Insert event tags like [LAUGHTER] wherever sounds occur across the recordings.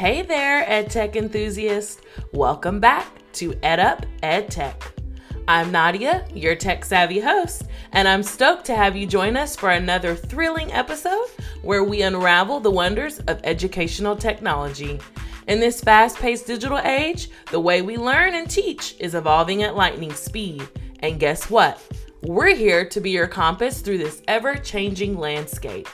Hey there, EdTech enthusiast. Welcome back to EdUp EdTech. I'm Nadia, your tech savvy host, and I'm stoked to have you join us for another thrilling episode where we unravel the wonders of educational technology. In this fast paced digital age, the way we learn and teach is evolving at lightning speed. And guess what? We're here to be your compass through this ever changing landscape.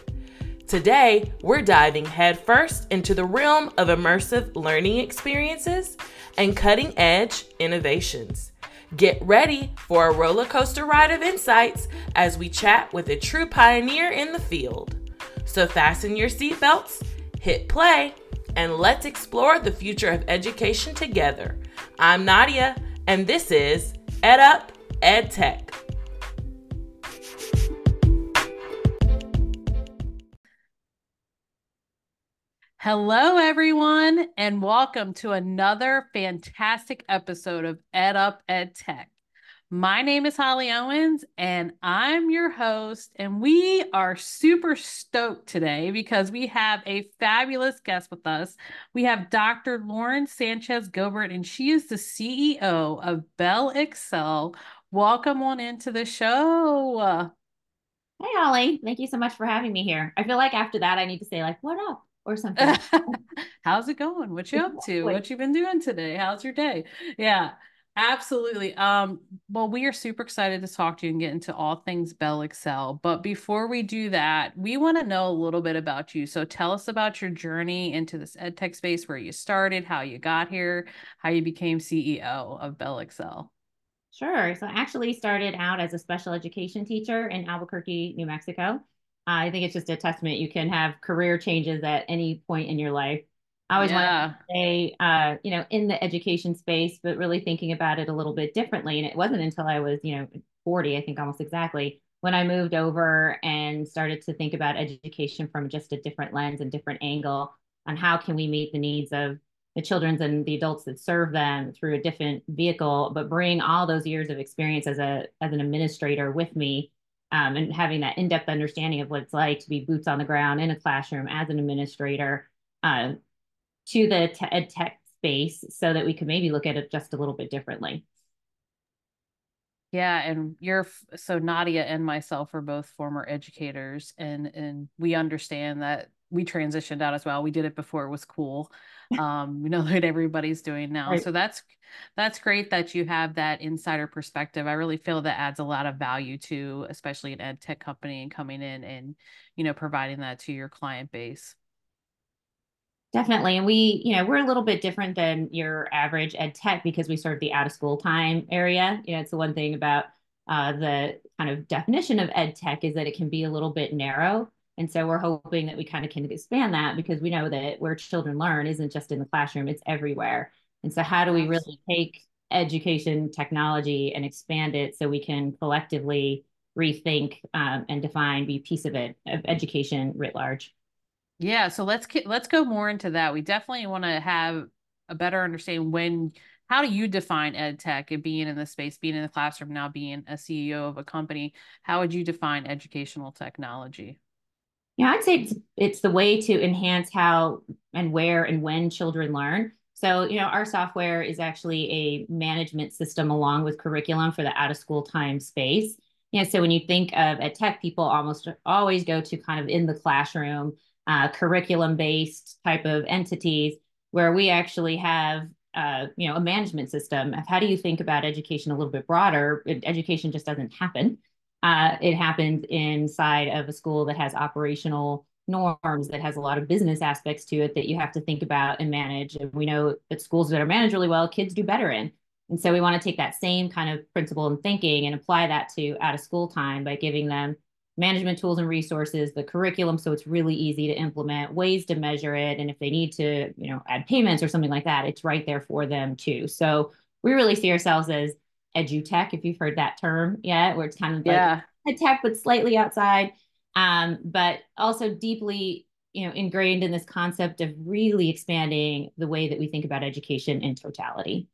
Today, we're diving headfirst into the realm of immersive learning experiences and cutting edge innovations. Get ready for a roller coaster ride of insights as we chat with a true pioneer in the field. So, fasten your seatbelts, hit play, and let's explore the future of education together. I'm Nadia, and this is Ed EdUp EdTech. Hello, everyone, and welcome to another fantastic episode of EdUp EdTech. My name is Holly Owens, and I'm your host. And we are super stoked today because we have a fabulous guest with us. We have Dr. Lauren Sanchez Gilbert, and she is the CEO of BellXcel. Welcome on into the show. Hey, Holly. Thank you so much for having me here. I feel like after that, I need to say, like, what up? Or [LAUGHS] something. How's it going? What you up to? What you been doing today? How's your day? Yeah, absolutely. Um, well, we are super excited to talk to you and get into all things BellXcel. But before we do that, we want to know a little bit about you. So tell us about your journey into this ed tech space, where you started, how you got here, how you became CEO of BellXcel. Sure. So I actually started out as a special education teacher in Albuquerque, New Mexico. I think it's just a testament. You can have career changes at any point in your life. I always yeah. want to say, uh, you know, in the education space, but really thinking about it a little bit differently. And it wasn't until I was, you know, 40, I think almost exactly, when I moved over and started to think about education from just a different lens and different angle on how can we meet the needs of the children's and the adults that serve them through a different vehicle, but bring all those years of experience as a as an administrator with me um, and having that in-depth understanding of what it's like to be boots on the ground in a classroom as an administrator uh, to the te- ed tech space so that we could maybe look at it just a little bit differently. Yeah, and you're so Nadia and myself are both former educators, and and we understand that we transitioned out as well. We did it before it was cool. Um, we know [LAUGHS] that everybody's doing now. Right. So that's that's great that you have that insider perspective. I really feel that adds a lot of value to, especially an ed tech company and coming in and, you know, providing that to your client base. Definitely. And we, you know, we're a little bit different than your average ed tech because we serve the out of school time area. You know, it's the one thing about uh, the kind of definition of ed tech is that it can be a little bit narrow. And so we're hoping that we kind of can expand that because we know that where children learn isn't just in the classroom, it's everywhere. And so how do we really take education technology and expand it so we can collectively rethink um, and define, be piece of it, of education writ large? Yeah, so let's let's go more into that. We definitely want to have a better understanding when how do you define ed tech and being in the space, being in the classroom, now being a CEO of a company? How would you define educational technology? Yeah, I'd say it's it's the way to enhance how and where and when children learn. So, you know, our software is actually a management system along with curriculum for the out of school time space. Yeah, so when you think of ed tech, people almost always go to kind of in the classroom, uh, curriculum based type of entities where we actually have uh, you know a management system of how do you think about education a little bit broader education just doesn't happen uh, it happens inside of a school that has operational norms, that has a lot of business aspects to it that you have to think about and manage. And we know that schools that are managed really well, kids do better in. And so we want to take that same kind of principle and thinking and apply that to out of school time by giving them management tools and resources, the curriculum, so it's really easy to implement, ways to measure it, and if they need to, you know, add payments or something like that, it's right there for them too. So we really see ourselves as edutech, if you've heard that term yet, where it's kind of yeah. like a tech, but slightly outside. Um, but also deeply, you know, ingrained in this concept of really expanding the way that we think about education in totality.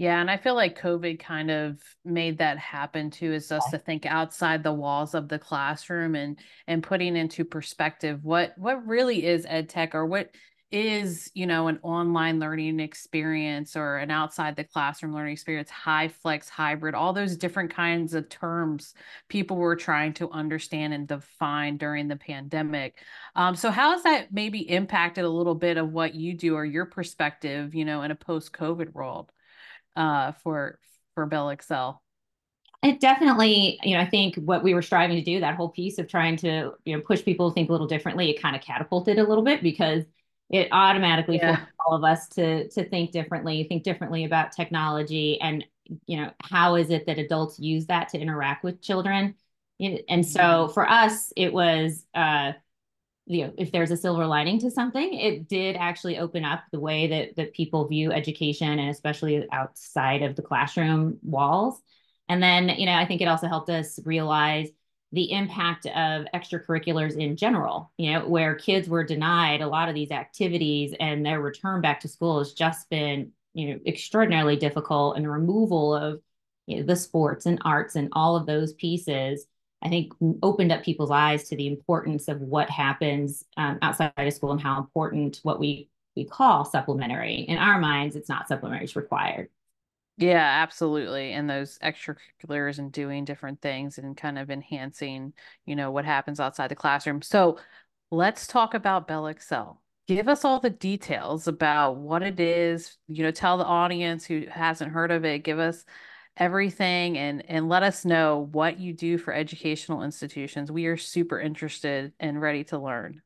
Yeah, and I feel like COVID kind of made that happen too, is us to think outside the walls of the classroom and and putting into perspective what what really is ed tech or what is, you know, an online learning experience or an outside the classroom learning experience, HyFlex, hybrid, all those different kinds of terms people were trying to understand and define during the pandemic. Um, so how has that maybe impacted a little bit of what you do or your perspective, you know, in a post-COVID world uh, for for BellXcel? It definitely, you know, I think what we were striving to do, that whole piece of trying to, you know, push people to think a little differently, it kind of catapulted a little bit because it automatically yeah. forced all of us to to think differently, think differently about technology, and you know how is it that adults use that to interact with children. And so mm-hmm. for us, it was. Uh, you know, if there's a silver lining to something, it did actually open up the way that that people view education, and especially outside of the classroom walls. And then, you know, I think it also helped us realize the impact of extracurriculars in general, you know, where kids were denied a lot of these activities and their return back to school has just been, you know, extraordinarily difficult and the removal of you know, the sports and arts and all of those pieces, I think opened up people's eyes to the importance of what happens um, outside of school and how important what we we call supplementary. In our minds, it's not supplementary; it's required. Yeah, absolutely. And those extracurriculars and doing different things and kind of enhancing, you know, what happens outside the classroom. So let's talk about BellXcel. Give us all the details about what it is, you know, tell the audience who hasn't heard of it, give us everything and and let us know what you do for educational institutions. We are super interested and ready to learn.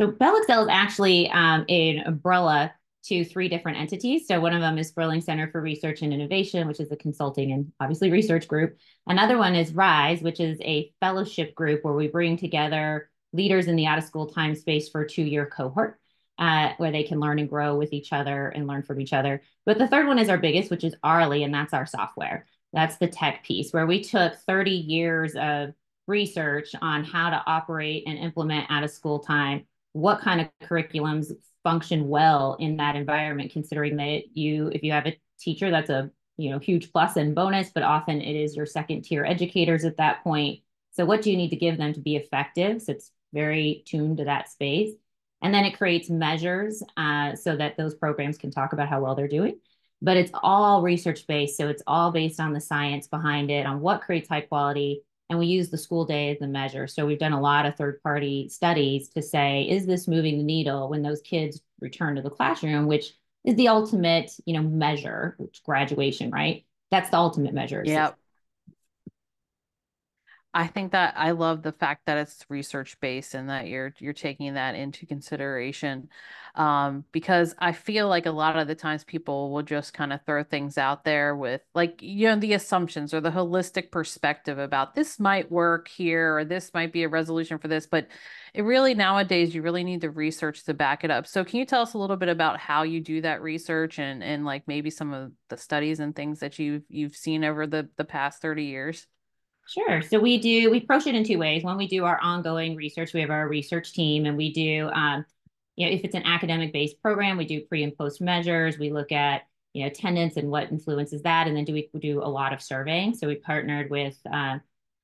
So BellXcel is actually um, an umbrella to three different entities. So one of them is Sperling Center for Research and Innovation, which is a consulting and obviously research group. Another one is RISE, which is a fellowship group where we bring together leaders in the out of school time space for a two year cohort. Uh, where they can learn and grow with each other and learn from each other. But the third one is our biggest, which is Arlie, and that's our software. That's the tech piece where we took 30 years of research on how to operate and implement out of school time, what kind of curriculums function well in that environment considering that you if you have a teacher that's a you know huge plus and bonus but often it is your second tier educators at that point. So what do you need to give them to be effective? So it's very tuned to that space. And then it creates measures uh, so that those programs can talk about how well they're doing. But it's all research based so it's all based on the science behind it on what creates high quality and we use the school day as the measure. So we've done a lot of third party studies to say, is this moving the needle when those kids return to the classroom, which is the ultimate, you know, measure, which graduation, right? That's the ultimate measure. Yeah. I think that I love the fact that it's research based and that you're you're taking that into consideration um, because I feel like a lot of the times people will just kind of throw things out there with like you know the assumptions or the holistic perspective about this might work here or this might be a resolution for this but it really nowadays you really need the research to back it up. So can you tell us a little bit about how you do that research and and like maybe some of the studies and things that you've you've seen over the the past 30 years? Sure. So we do, we approach it in two ways. One, we do our ongoing research. We have our research team and we do, um, you know, if it's an academic based program, we do pre and post measures. We look at, you know, attendance and what influences that. And then do we, do a lot of surveying. So we partnered with uh,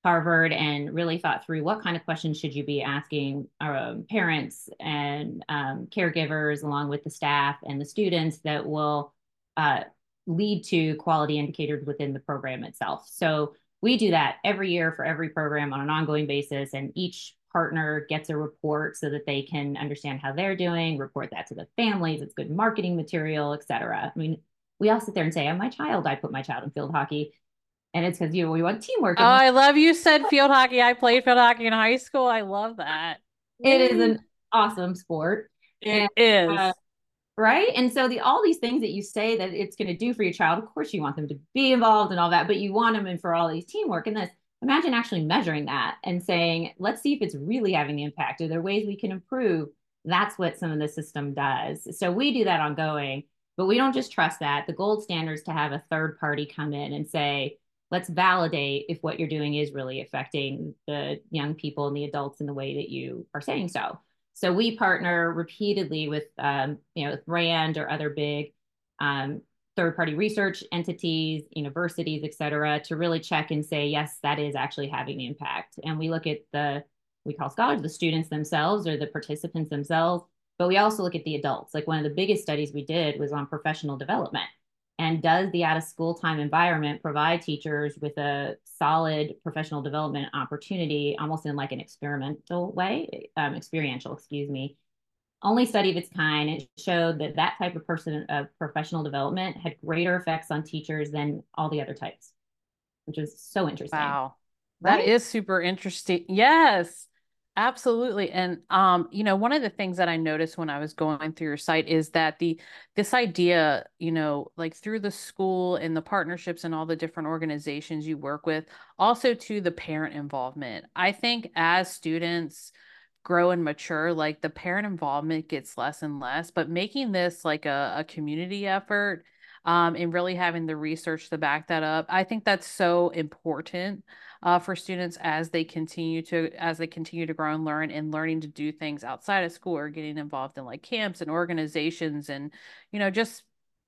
Harvard and really thought through what kind of questions should you be asking our um, parents and um, caregivers along with the staff and the students that will uh, lead to quality indicators within the program itself. So we do that every year for every program on an ongoing basis and each partner gets a report so that they can understand how they're doing report that to the families it's good marketing material etc i mean we all sit there and say oh my child i put my child in field hockey and it's because you know, we want teamwork oh i love you said [LAUGHS] field hockey. I played field hockey in high school. I love that. It is an awesome sport. It and, is. Uh, right? And so the all these things that you say that it's going to do for your child of course you want them to be involved and all that but you want them in for all these teamwork and this. Imagine actually measuring that and saying let's see if it's really having the impact. Are there ways we can improve? That's what some of the system does. So we do that ongoing but we don't just trust that. The gold standard is to have a third party come in and say let's validate if what you're doing is really affecting the young people and the adults in the way that you are saying so so we partner repeatedly with, um, you know, with RAND or other big um, third-party research entities, universities, et cetera, to really check and say, yes, that is actually having impact. And we look at the, we call scholars, the students themselves or the participants themselves. but we also look at the adults. Like one of the biggest studies we did was on professional development. And does the out of school time environment provide teachers with a solid professional development opportunity, almost in like an experimental way, um, experiential, excuse me? Only study of its kind. It showed that that type of person of professional development had greater effects on teachers than all the other types, which is so interesting. Wow. Right? That is super interesting. Yes. Absolutely. And um, you know, one of the things that I noticed when I was going through your site is that the this idea, you know, like through the school and the partnerships and all the different organizations you work with, also to the parent involvement. I think as students grow and mature, like the parent involvement gets less and less, but making this like a, a community effort um, and really having the research to back that up, I think that's so important uh, for students as they continue to as they continue to grow and learn and learning to do things outside of school or getting involved in like camps and organizations and you know just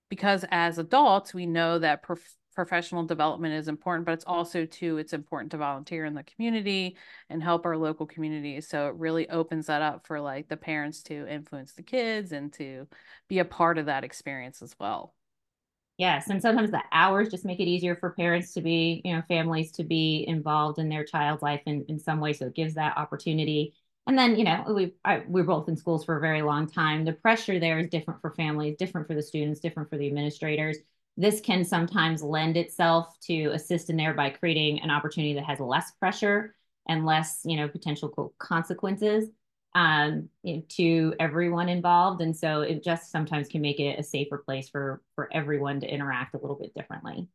because as adults we know that prof- professional development is important but it's also too it's important to volunteer in the community and help our local communities so it really opens that up for like the parents to influence the kids and to be a part of that experience as well Yes, and sometimes the hours just make it easier for parents to be, you know, families to be involved in their child's life in, in some way. So it gives that opportunity. And then, you know, we we're both in schools for a very long time. The pressure there is different for families, different for the students, different for the administrators. This can sometimes lend itself to assist in there by creating an opportunity that has less pressure and less, you know, potential consequences um, to everyone involved. And so it just sometimes can make it a safer place for for everyone to interact a little bit differently.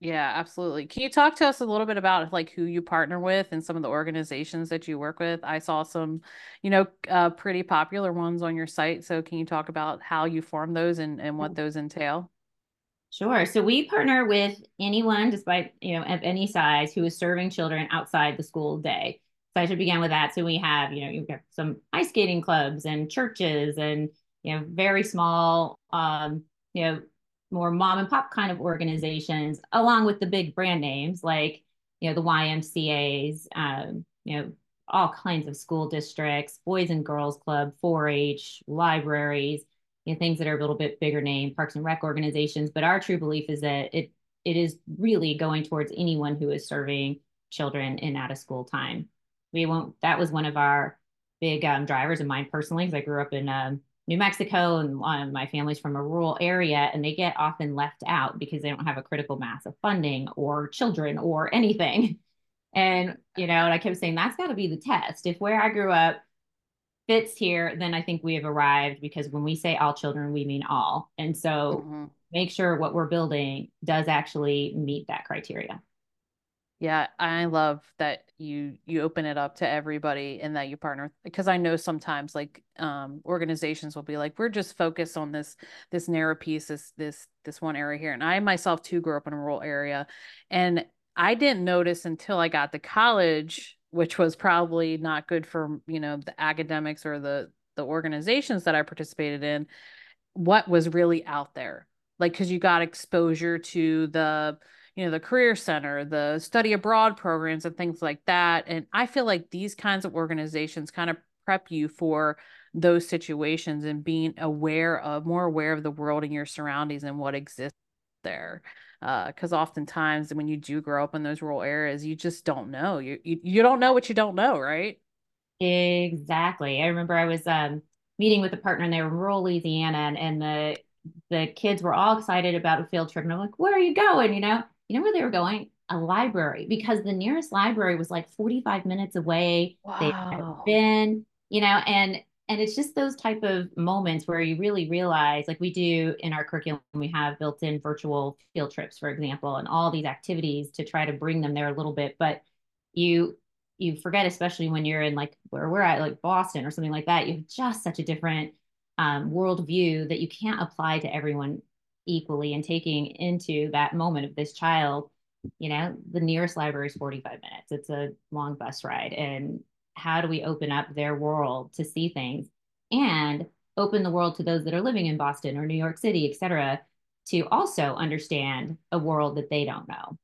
Yeah, absolutely. Can you talk to us a little bit about like who you partner with and some of the organizations that you work with? I saw some, you know, uh, pretty popular ones on your site. So can you talk about how you form those and, and what those entail? Sure. So we partner with anyone, despite, you know, of any size who is serving children outside the school day. So I should begin with that. So we have, you know, you've got some ice skating clubs and churches and, you know, very small, um, you know, more mom and pop kind of organizations, along with the big brand names like, you know, the YMCA's, um, you know, all kinds of school districts, Boys and Girls Club, 4-H, libraries, you know, things that are a little bit bigger name, Parks and Rec organizations. But our true belief is that it it is really going towards anyone who is serving children in out of school time we won't that was one of our big um, drivers of mine personally because i grew up in um, new mexico and um, my family's from a rural area and they get often left out because they don't have a critical mass of funding or children or anything. [LAUGHS] And you know and i kept saying that's got to be the test. If where i grew up fits here then i think we have arrived because when we say all children we mean all. And so mm-hmm. make sure what we're building does actually meet that criteria yeah, I love that you you open it up to everybody and that you partner because I know sometimes like um organizations will be like we're just focused on this this narrow piece this this this one area here. And I myself too grew up in a rural area and I didn't notice until I got to college which was probably not good for you know the academics or the the organizations that I participated in what was really out there. Like cuz you got exposure to the you know the career center the study abroad programs and things like that and i feel like these kinds of organizations kind of prep you for those situations and being aware of more aware of the world and your surroundings and what exists there because uh, oftentimes when you do grow up in those rural areas you just don't know. You, you you don't know what you don't know right? Exactly. I remember i was um meeting with a partner and they were in rural louisiana and, and the the kids were all excited about a field trip and i'm like where are you going? You know you know where they were going? A library because the nearest library was like 45 minutes away. Wow. They had been, you know, and and it's just those type of moments where you really realize like we do in our curriculum we have built in virtual field trips for example and all these activities to try to bring them there a little bit but you you forget especially when you're in like where we're at like boston or something like that you have just such a different um, worldview that you can't apply to everyone equally and taking into that moment of this child you know the nearest library is 45 minutes. It's a long bus ride. And how do we open up their world to see things and open the world to those that are living in boston or new york city et cetera to also understand a world that they don't know?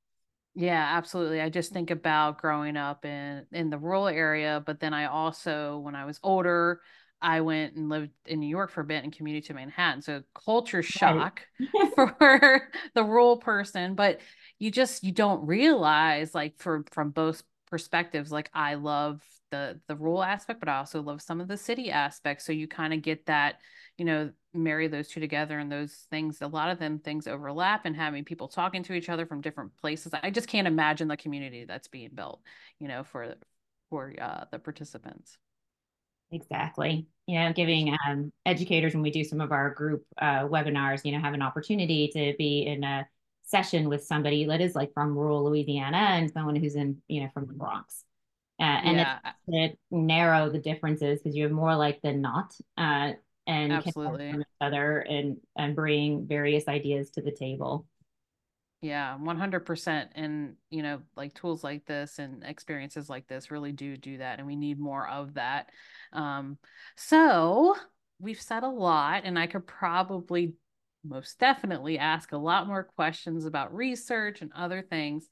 Yeah absolutely. I just think about growing up in in the rural area but then i also when i was older I went and lived in New York for a bit and commuted to Manhattan. So culture shock right. [LAUGHS] for the rural person, but you just you don't realize like for from both perspectives like I love the the rural aspect but I also love some of the city aspects so you kind of get that you know marry those two together and those things a lot of them things overlap and having people talking to each other from different places I just can't imagine the community that's being built you know for for uh, the participants Exactly. You know, giving um, educators when we do some of our group uh, webinars, you know, have an opportunity to be in a session with somebody that is like from rural Louisiana and someone who's in, you know, from the Bronx. Uh, and yeah. it, narrow the differences because you have more like than not uh, and Absolutely. can each other and, and bring various ideas to the table. Yeah, 100%. And, you know, like tools like this and experiences like this really do do that. And we need more of that. Um, so we've said a lot, and I could probably most definitely ask a lot more questions about research and other things.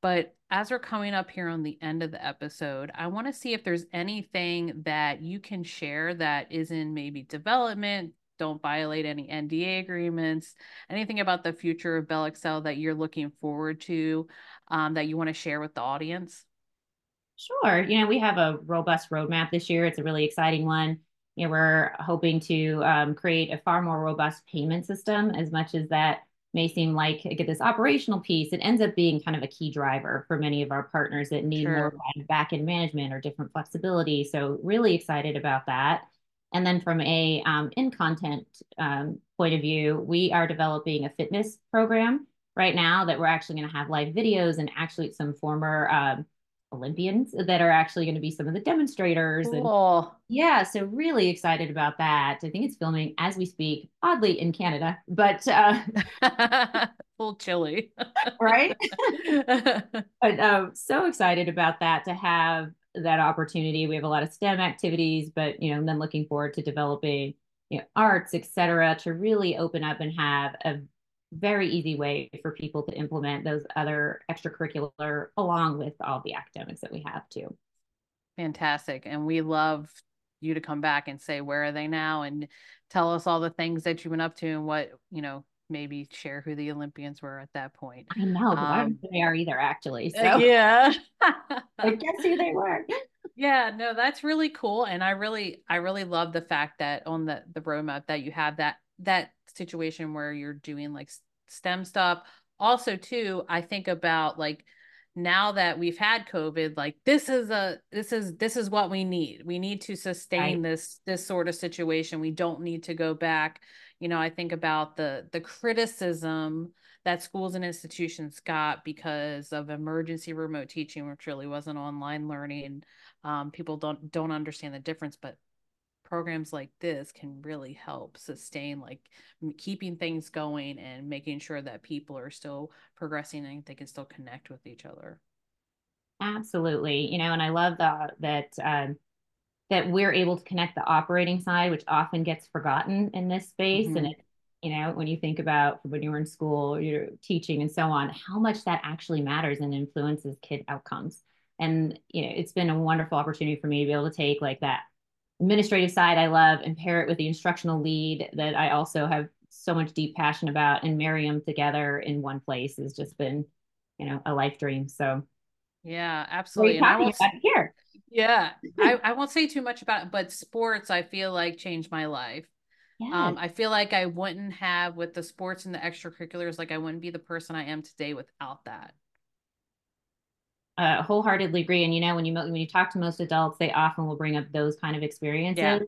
But as we're coming up here on the end of the episode, I want to see if there's anything that you can share that is in maybe development, don't violate any NDA agreements, anything about the future of BellXcel that you're looking forward to um, that you want to share with the audience? Sure. You know, we have a robust roadmap this year. It's a really exciting one. You know, we're hoping to um, create a far more robust payment system as much as that may seem like get this operational piece, it ends up being kind of a key driver for many of our partners that need sure. more back end management or different flexibility. So really excited about that. And then from a um, in content um, point of view, we are developing a fitness program right now that we're actually going to have live videos and actually some former um, Olympians that are actually going to be some of the demonstrators. Cool. And yeah, so really excited about that. I think it's filming as we speak, oddly in Canada, but uh, [LAUGHS] a little chilly, right? [LAUGHS] but um, so excited about that to have that opportunity. We have a lot of STEM activities, but you know, then looking forward to developing you know arts, etc., to really open up and have a very easy way for people to implement those other extracurricular along with all the academics that we have too. Fantastic. And we love you to come back and say, where are they now? And tell us all the things that you've been up to and what, you know, maybe share who the Olympians were at that point. I know, um, I don't who they are either, actually. So yeah. [LAUGHS] I guess who they were. [LAUGHS] Yeah, no, that's really cool. And I really, I really love the fact that on the the roadmap that you have that that situation where you're doing like STEM stuff. Also, too, I think about like now that we've had COVID, like this is a this is this is what we need. We need to sustain right. this this sort of situation. We don't need to go back. You know, I think about the the criticism that schools and institutions got because of emergency remote teaching, which really wasn't online learning. Um, people don't don't understand the difference, but programs like this can really help sustain like keeping things going and making sure that people are still progressing and they can still connect with each other absolutely you know and i love the, that um, that we're able to connect the operating side which often gets forgotten in this space mm-hmm. and it you know when you think about when you were in school you're teaching and so on how much that actually matters and influences kid outcomes and you know it's been a wonderful opportunity for me to be able to take like that administrative side I love and pair it with the instructional lead that I also have so much deep passion about and marry them together in one place has just been, you know, a life dream. So yeah, absolutely. And I won't, here. Yeah. I, [LAUGHS] I won't say too much about it, but sports I feel like changed my life. Yes. Um, I feel like I wouldn't have with the sports and the extracurriculars, like I wouldn't be the person I am today without that uh, wholeheartedly agree. And you know, when you when you talk to most adults, they often will bring up those kind of experiences. Yeah.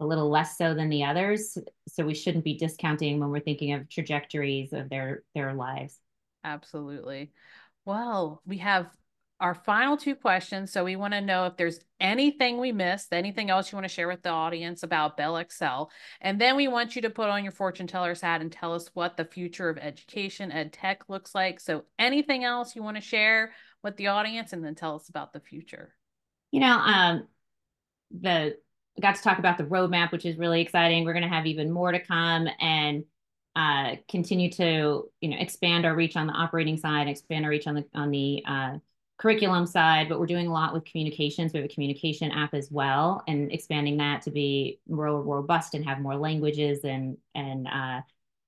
A little less so than the others, so we shouldn't be discounting when we're thinking of trajectories of their their lives. Absolutely. Well, we have our final two questions. So we want to know if there's anything we missed, anything else you want to share with the audience about BellXcel. And then we want you to put on your fortune teller's hat and tell us what the future of education, ed tech looks like. So anything else you want to share with the audience and then tell us about the future. You know, um, the got to talk about the roadmap, which is really exciting. We're going to have even more to come and uh, continue to you know expand our reach on the operating side, expand our reach on the on the uh, curriculum side, but we're doing a lot with communications. We have a communication app as well, and expanding that to be more robust and have more languages and and uh,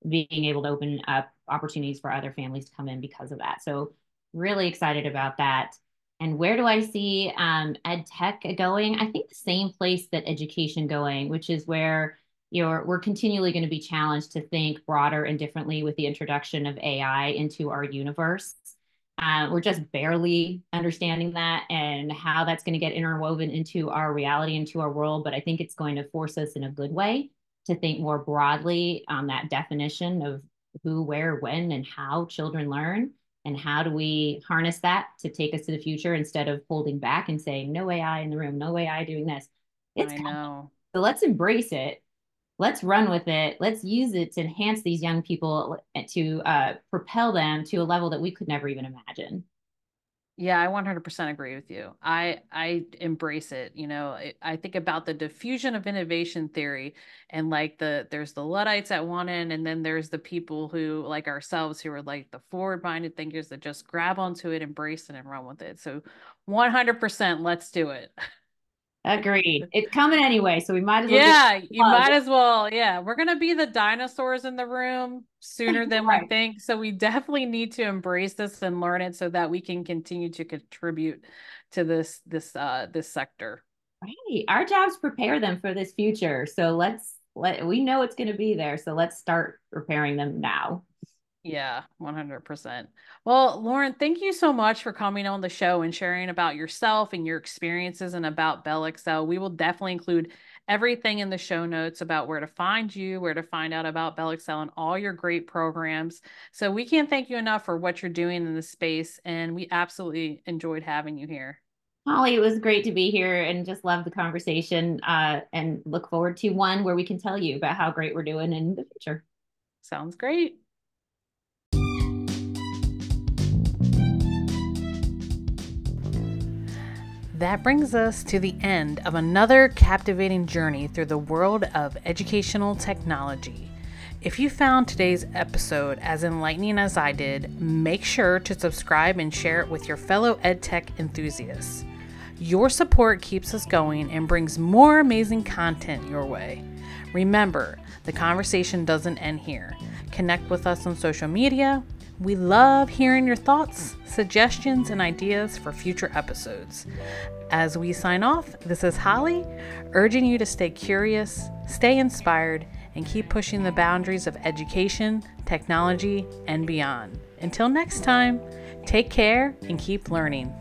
being able to open up opportunities for other families to come in because of that. So really excited about that. And where do I see um, ed tech going? I think the same place that education going, which is where you're we're continually going to be challenged to think broader and differently with the introduction of AI into our universe. Uh, we're just barely understanding that and how that's going to get interwoven into our reality, into our world. But I think it's going to force us in a good way to think more broadly on that definition of who, where, when, and how children learn. And how do we harness that to take us to the future instead of holding back and saying, no AI in the room, no AI doing this. It's I know. So let's embrace it let's run with it. Let's use it to enhance these young people to uh, propel them to a level that we could never even imagine. Yeah i 100% agree with you. I i embrace it you know i think about the diffusion of innovation theory and like the there's the luddites at one end and then there's the people who like ourselves who are like the forward minded thinkers that just grab onto it embrace it and run with it. So 100% let's do it [LAUGHS] Agreed. It's coming anyway, so we might as well. Yeah, you might as well. Yeah, we're gonna be the dinosaurs in the room sooner than right. we think. So we definitely need to embrace this and learn it so that we can continue to contribute to this this uh this sector. Right. Our jobs prepare them for this future. So let's let we know it's gonna be there. So let's start preparing them now. Yeah, 100%. Well, Lauren, thank you so much for coming on the show and sharing about yourself and your experiences and about BellXcel. We will definitely include everything in the show notes about where to find you, where to find out about BellXcel and all your great programs. So we can't thank you enough for what you're doing in the space. And we absolutely enjoyed having you here. Holly, it was great to be here and just love the conversation uh, and look forward to one where we can tell you about how great we're doing in the future. Sounds great. That brings us to the end of another captivating journey through the world of educational technology. If you found today's episode as enlightening as I did, make sure to subscribe and share it with your fellow EdTech enthusiasts. Your support keeps us going and brings more amazing content your way. Remember, the conversation doesn't end here. Connect with us on social media, we love hearing your thoughts, suggestions, and ideas for future episodes. As we sign off, this is Holly, urging you to stay curious, stay inspired, and keep pushing the boundaries of education, technology, and beyond. Until next time, take care and keep learning.